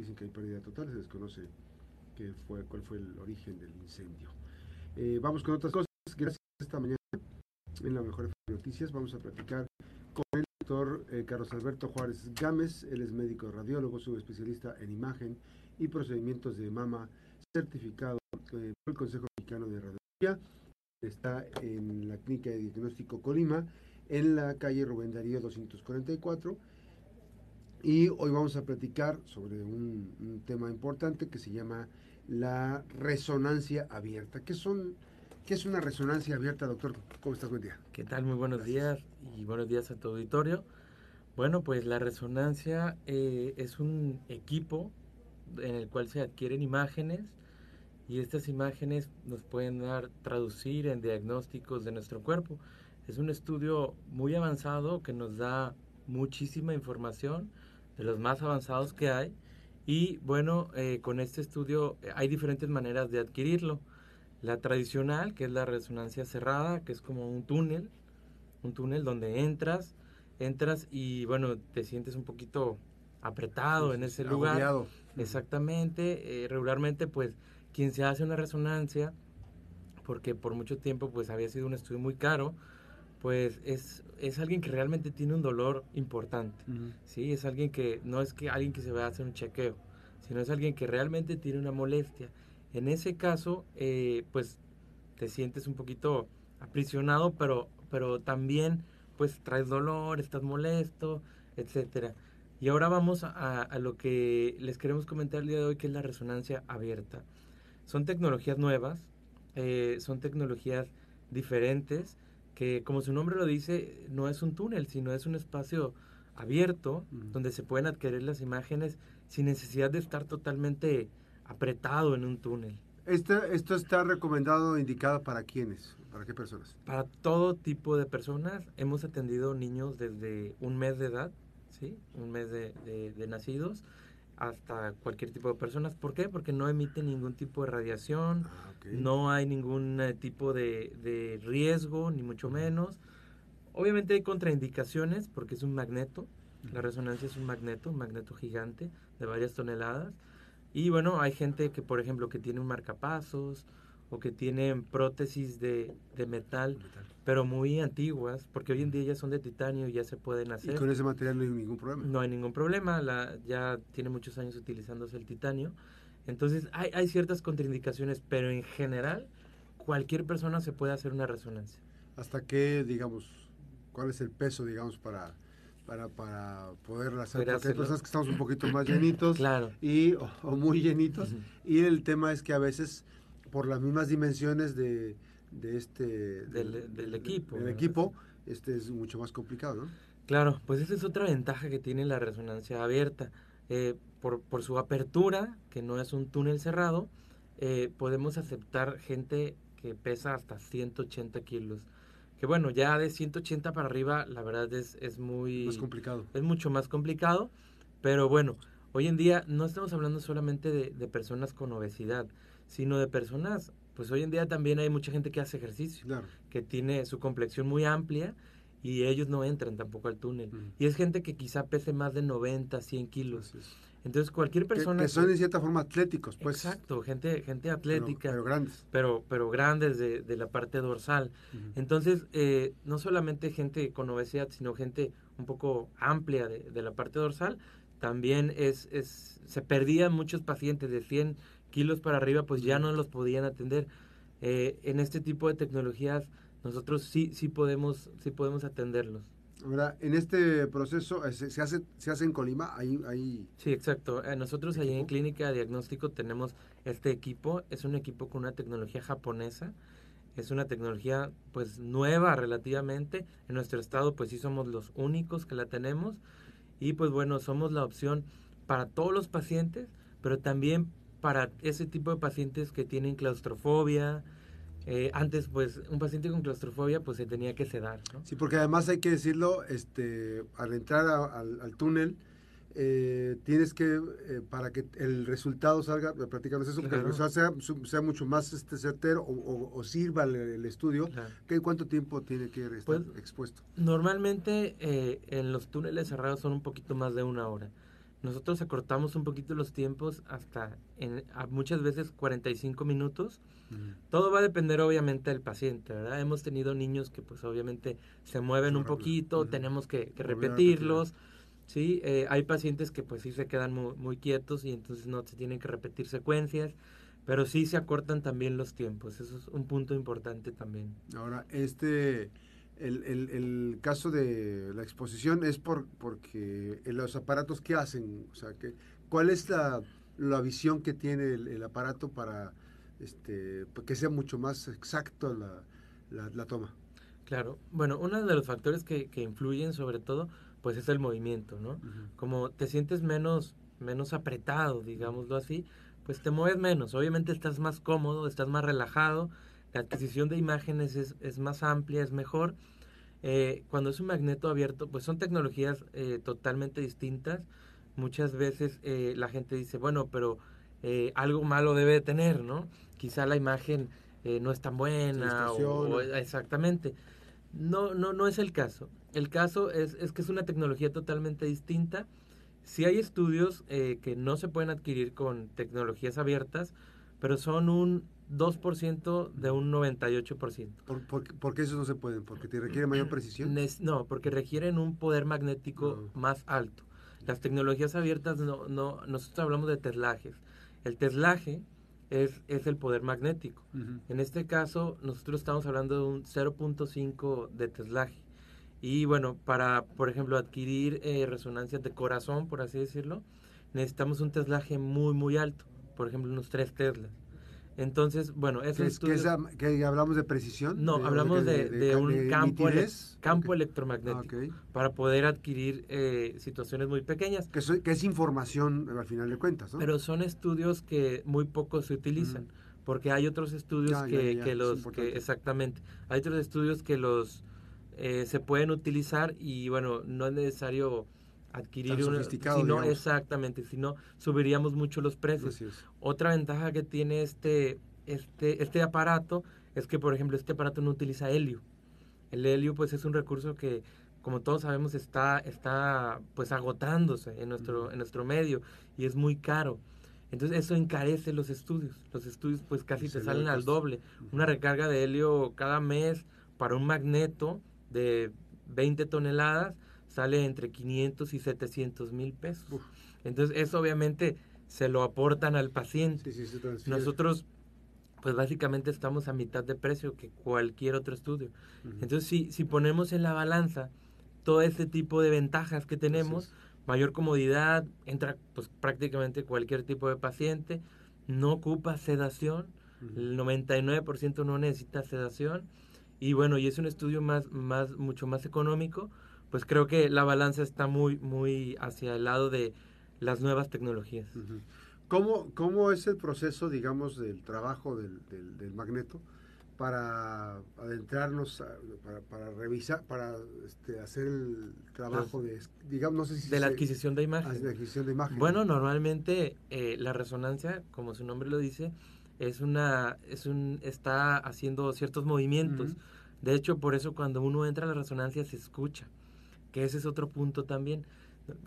dicen que hay pérdida total, se desconoce qué fue, cuál fue el origen del incendio. Eh, vamos con otras cosas. Gracias esta mañana en la mejor noticias. Vamos a platicar con el doctor eh, Carlos Alberto Juárez Gámez. Él es médico radiólogo, subespecialista en imagen y procedimientos de mama certificado eh, por el Consejo Mexicano de Radiología. Está en la clínica de diagnóstico Colima, en la calle Rubén Darío 244. Y hoy vamos a platicar sobre un, un tema importante que se llama la resonancia abierta. ¿Qué son ¿Qué es una resonancia abierta, doctor? ¿Cómo estás? Buen día. ¿Qué tal? Muy buenos días y buenos días a tu auditorio. Bueno, pues la resonancia eh, es un equipo en el cual se adquieren imágenes y estas imágenes nos pueden dar traducir en diagnósticos de nuestro cuerpo. Es un estudio muy avanzado que nos da muchísima información de los más avanzados que hay y bueno, eh, con este estudio eh, hay diferentes maneras de adquirirlo. La tradicional, que es la resonancia cerrada, que es como un túnel, un túnel donde entras, entras y bueno, te sientes un poquito apretado en ese lugar. Exactamente, eh, regularmente pues quien se hace una resonancia, porque por mucho tiempo pues había sido un estudio muy caro, pues es, es alguien que realmente tiene un dolor importante, ¿sí? Es alguien que, no es que alguien que se va a hacer un chequeo, sino es alguien que realmente tiene una molestia en ese caso, eh, pues te sientes un poquito aprisionado, pero, pero también pues traes dolor, estás molesto, etcétera. Y ahora vamos a, lo que les queremos comentar el día de hoy, que es la resonancia abierta. Son tecnologías nuevas, eh, son tecnologías diferentes, que como su nombre lo dice, no es un túnel, sino es un espacio abierto donde se pueden adquirir las imágenes sin necesidad de estar totalmente apretado en un túnel. ¿Esto está recomendado, indicado para quiénes? ¿Para qué personas? Para todo tipo de personas. Hemos atendido niños desde un mes de edad, ¿sí? Un mes de, nacidos, hasta cualquier tipo de personas. ¿Por qué? Porque no emite ningún tipo de radiación, ah, no hay ningún eh, tipo de, de, riesgo, ni mucho menos. Obviamente hay contraindicaciones porque es un magneto. La resonancia es un magneto, un magneto gigante de varias toneladas. Y bueno, hay gente que, por ejemplo, que tiene un marcapasos o que tienen prótesis de, metal, pero muy antiguas, porque hoy en día ya son de titanio y ya se pueden hacer. ¿Y con ese material no hay ningún problema? No hay ningún problema, la, ya tiene muchos años utilizándose el titanio. Entonces hay, hay ciertas contraindicaciones, pero en general cualquier persona se puede hacer una resonancia. ¿Hasta qué, digamos, cuál es el peso, digamos, para para, para poder hacer, porque hay personas que estamos un poquito más llenitos claro. y, o, muy llenitos, y el tema es que a veces por las mismas dimensiones de, de este del, equipo, el equipo este es mucho más complicado, ¿no? Claro, pues esa es otra ventaja que tiene la resonancia abierta. Eh, por, por, su apertura, que no es un túnel cerrado, eh, podemos aceptar gente que pesa hasta 180 kilos que bueno, ya de 180 para arriba, la verdad es, es muy... Más complicado. Es mucho más complicado, pero bueno, hoy en día no estamos hablando solamente de, de, personas con obesidad, sino de personas, pues hoy en día también hay mucha gente que hace ejercicio, que tiene su complexión muy amplia y ellos no entran tampoco al túnel. Y es gente que quizá pese más de 90, 100 kilos. Entonces cualquier persona... Que, son de cierta forma atléticos, pues. Exacto, gente, gente atlética. Pero, grandes. Pero, pero grandes de, de la parte dorsal. Entonces, eh, no solamente gente con obesidad, sino gente un poco amplia de, de la parte dorsal, también es, es, se perdían muchos pacientes de 100 kilos para arriba, pues ya no los podían atender. Eh, en este tipo de tecnologías, nosotros sí, sí podemos, sí podemos atenderlos. En este proceso eh, se, hace se hace en Colima, ahí, ahí. Sí, exacto. Eh, nosotros allí en Clínica Diagnóstico tenemos este equipo, es un equipo con una tecnología japonesa, es una tecnología pues nueva relativamente, en nuestro estado pues sí somos los únicos que la tenemos. Y pues bueno, somos la opción para todos los pacientes, pero también para ese tipo de pacientes que tienen claustrofobia, eh, antes, pues, un paciente con claustrofobia, pues se tenía que sedar, ¿no? Sí, porque además hay que decirlo, este, al entrar al, túnel, eh, tienes que, eh, para que el resultado salga, platicamos eso, que el resultado sea, mucho más este, certero o, sirva el, estudio, ¿cuánto tiempo tiene que estar pues, expuesto? Normalmente en los túneles cerrados son un poquito más de una hora. Nosotros acortamos un poquito los tiempos hasta en, muchas veces 45 minutos. Todo va a depender obviamente del paciente, ¿verdad? Hemos tenido niños que pues obviamente se mueven un poquito, tenemos que, repetirlos. Sí, eh, hay pacientes que pues sí se quedan muy, muy, quietos y entonces no se tienen que repetir secuencias, pero sí se acortan también los tiempos, eso es un punto importante también. Ahora, este, el, el, el caso de la exposición es por porque los aparatos que hacen, o sea, que, ¿cuál es la, la visión que tiene el, aparato para este, que sea mucho más exacto la, la, toma? Claro, bueno, uno de los factores que, que influyen sobre todo pues es el movimiento, ¿no? Como te sientes menos, menos apretado, digámoslo así, pues te mueves menos. Obviamente estás más cómodo, estás más relajado, la adquisición de imágenes es, es más amplia, es mejor. Eh, cuando es un magneto abierto, pues son tecnologías eh, totalmente distintas. Muchas veces eh, la gente dice, bueno, pero algo malo debe de tener, ¿no? Quizá la imagen no es tan buena. o, exactamente. No, no, no es el caso. El caso es, es que es una tecnología totalmente distinta. Sí hay estudios eh, que no se pueden adquirir con tecnologías abiertas, pero son un 2% de un 98%. ¿Por, por, qué esos no se pueden? ¿Porque te requiere mayor precisión? No, porque requieren un poder magnético más alto. Las tecnologías abiertas, no, no, nosotros hablamos de teslajes. El teslaje es, es el poder magnético. En este caso, nosotros estamos hablando de un 0.5 de teslaje. Y bueno, para, por ejemplo, adquirir eh, resonancias de corazón, por así decirlo, necesitamos un teslaje muy, muy alto. Por ejemplo, unos 3 teslas. Entonces, bueno, es que, hablamos de precisión? No, hablamos de, un campo, campo electromagnético para poder adquirir eh, situaciones muy pequeñas. Que, que, es información al final de cuentas, ¿no? Pero son estudios que muy poco se utilizan, porque hay otros estudios que, que los... que exactamente, hay otros estudios que los eh, se pueden utilizar y bueno, no es necesario adquirir un sino exactamente, sino subiríamos mucho los precios. Otra ventaja que tiene este este este aparato es que por ejemplo este aparato no utiliza helio. El helio pues es un recurso que como todos sabemos está está pues agotándose en nuestro en nuestro medio y es muy caro. Entonces eso encarece los estudios. Los estudios pues casi te salen al doble. Una recarga de helio cada mes para un magneto de 20 toneladas sale entre 500 y 700 mil pesos. Entonces, eso obviamente se lo aportan al paciente. Nosotros, pues básicamente estamos a mitad de precio que cualquier otro estudio. Entonces, si, si ponemos en la balanza todo este tipo de ventajas que tenemos, mayor comodidad, entra pues prácticamente cualquier tipo de paciente, no ocupa sedación, el 99% no necesita sedación y bueno, y es un estudio más, más, mucho más económico, pues creo que la balanza está muy, muy hacia el lado de las nuevas tecnologías. ¿Cómo, ¿Cómo, es el proceso, digamos, del trabajo del, del, magneto para adentrarnos, para, para, revisar, para este, hacer el trabajo de, digamos, no sé si... De la adquisición de imagen. De adquisición de imagen. Bueno, normalmente eh, la resonancia, como su nombre lo dice, es una, es un, está haciendo ciertos movimientos. De hecho, por eso cuando uno entra a la resonancia se escucha, que ese es otro punto también.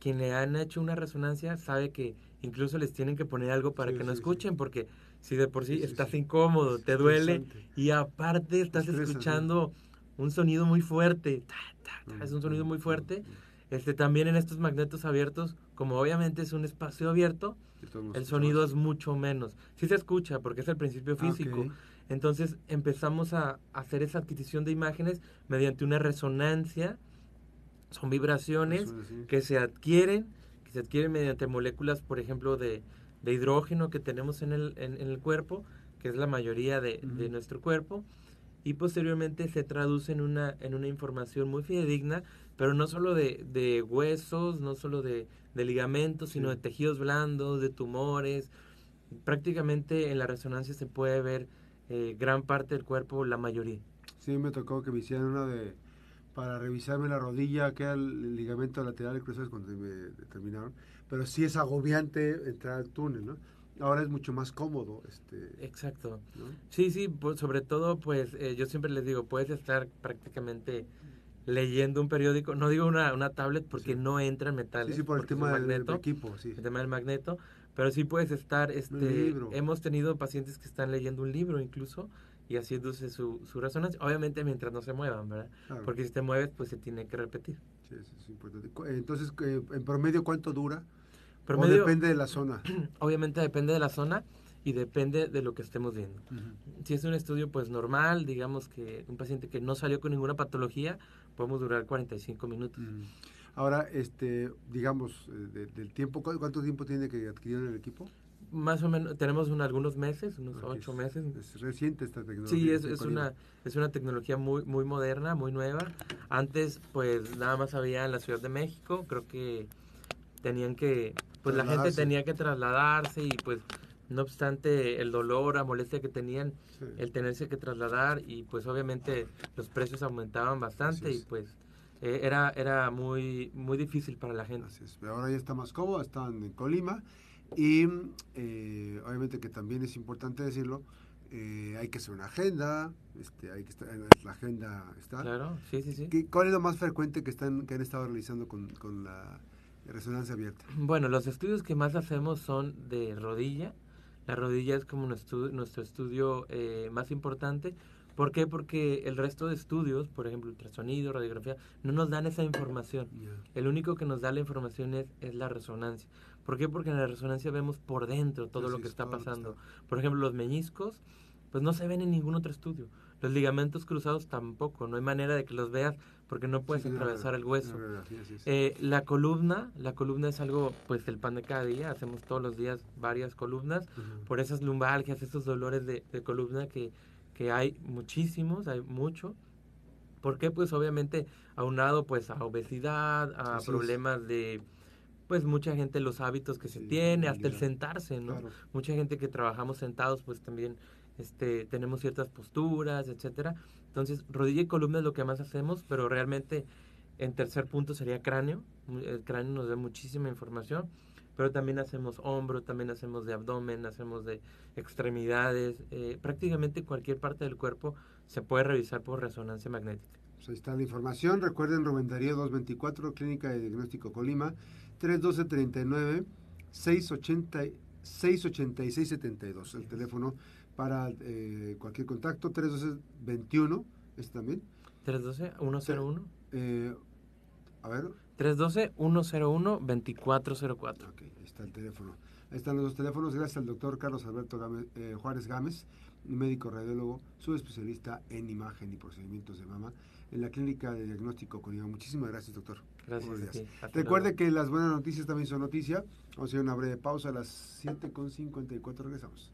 Quien le han hecho una resonancia sabe que incluso les tienen que poner algo para que no escuchen, porque si de por sí estás incómodo, te duele y aparte estás escuchando un sonido muy fuerte, es un sonido muy fuerte. Este, también en estos magnetos abiertos, como obviamente es un espacio abierto, el sonido es mucho menos. Sí se escucha porque es el principio ah, físico. Entonces empezamos a hacer esa adquisición de imágenes mediante una resonancia. Son vibraciones que se adquieren, que se adquieren mediante moléculas, por ejemplo, de, hidrógeno que tenemos en el, en, el, cuerpo, que es la mayoría de, de, nuestro cuerpo, y posteriormente se traduce en una, en una información muy fidedigna, pero no solo de, de huesos, no solo de, de ligamentos, sino de tejidos blandos, de tumores. Prácticamente en la resonancia se puede ver eh, gran parte del cuerpo, la mayoría. Sí, me tocó que me hicieran una de para revisarme la rodilla, que era el ligamento lateral cruzado cuando me determinaron. Pero sí es agobiante entrar al túnel, ¿no? Ahora es mucho más cómodo. Este, Exacto. Sí, sí, pues, sobre todo, pues eh, yo siempre les digo, puedes estar prácticamente leyendo un periódico, no digo una, una tablet porque no entra en metales. Sí, sí, por el tema del equipo, sí. El tema del magneto, pero sí puedes estar, este, hemos tenido pacientes que están leyendo un libro incluso y haciéndose su, su resonancia, obviamente mientras no se muevan, ¿verdad? Porque si te mueves, pues se tiene que repetir. Sí, eso es importante. Entonces, eh, en promedio, ¿cuánto dura? Promedio, ¿O depende de la zona? Obviamente depende de la zona y depende de lo que estemos viendo. Si es un estudio pues normal, digamos que un paciente que no salió con ninguna patología, podemos durar 45 minutos. Ahora, este, digamos, eh, del tiempo, ¿cuánto tiempo tiene que adquirir el equipo? Más o menos, tenemos algunos meses, unos ocho meses. Es reciente esta tecnología. Sí, es, es una, es una tecnología muy, muy moderna, muy nueva. Antes, pues, nada más había en la Ciudad de México, creo que tenían que, pues la gente tenía que trasladarse y pues no obstante el dolor, la molestia que tenían, el tenerse que trasladar y pues obviamente los precios aumentaban bastante y pues eh, era, era muy, muy difícil para la gente. Pero ahora ya está más cómodo, están en Colima y eh, obviamente que también es importante decirlo, eh, hay que hacer una agenda, este, hay que estar, la agenda está. Claro, sí, sí, sí. ¿Cuál es lo más frecuente que, están, que han estado realizando con, con la resonancia abierta? Bueno, los estudios que más hacemos son de rodilla, la rodilla es como nuestro, nuestro estudio eh, más importante. ¿Por qué? Porque el resto de estudios, por ejemplo, ultrasonido, radiografía, no nos dan esa información. El único que nos da la información es, es, la resonancia. ¿Por qué? Porque en la resonancia vemos por dentro todo lo que está pasando. Por ejemplo, los meñiscos, pues no se ven en ningún otro estudio. Los ligamentos cruzados tampoco, no hay manera de que los veas porque no puedes atravesar el hueso. Eh, la columna, la columna es algo, pues el pan de cada día, hacemos todos los días varias columnas, por esas lumbalgias, esos dolores de, columna que, que hay muchísimos, hay mucho. ¿Por qué? Pues obviamente aunado pues a obesidad, a problemas de pues mucha gente los hábitos que se tiene, hasta el sentarse, ¿no? Mucha gente que trabajamos sentados pues también este, tenemos ciertas posturas, etcétera. Entonces, rodilla y columna es lo que más hacemos, pero realmente en tercer punto sería cráneo. El cráneo nos da muchísima información, pero también hacemos hombro, también hacemos de abdomen, hacemos de extremidades. Eh, prácticamente cualquier parte del cuerpo se puede revisar por resonancia magnética. Pues ahí está la información. Recuerden, Rubén Darío 224, Clínica de Diagnóstico Colima, 312-39, 686-72, el teléfono para eh, cualquier contacto, 312-21, ¿es también? 312-101. Eh, a ver. 312-101-2404. Ok, ahí está el teléfono. Ahí están los dos teléfonos. Gracias al doctor Carlos Alberto eh, Juárez Gámez, médico radiólogo, subespecialista en imagen y procedimientos de mama en la clínica de diagnóstico Colima. Muchísimas gracias, doctor. Gracias. Recuerde que las buenas noticias también son noticia. Vamos a hacer una breve pausa a las 7.54. Regresamos.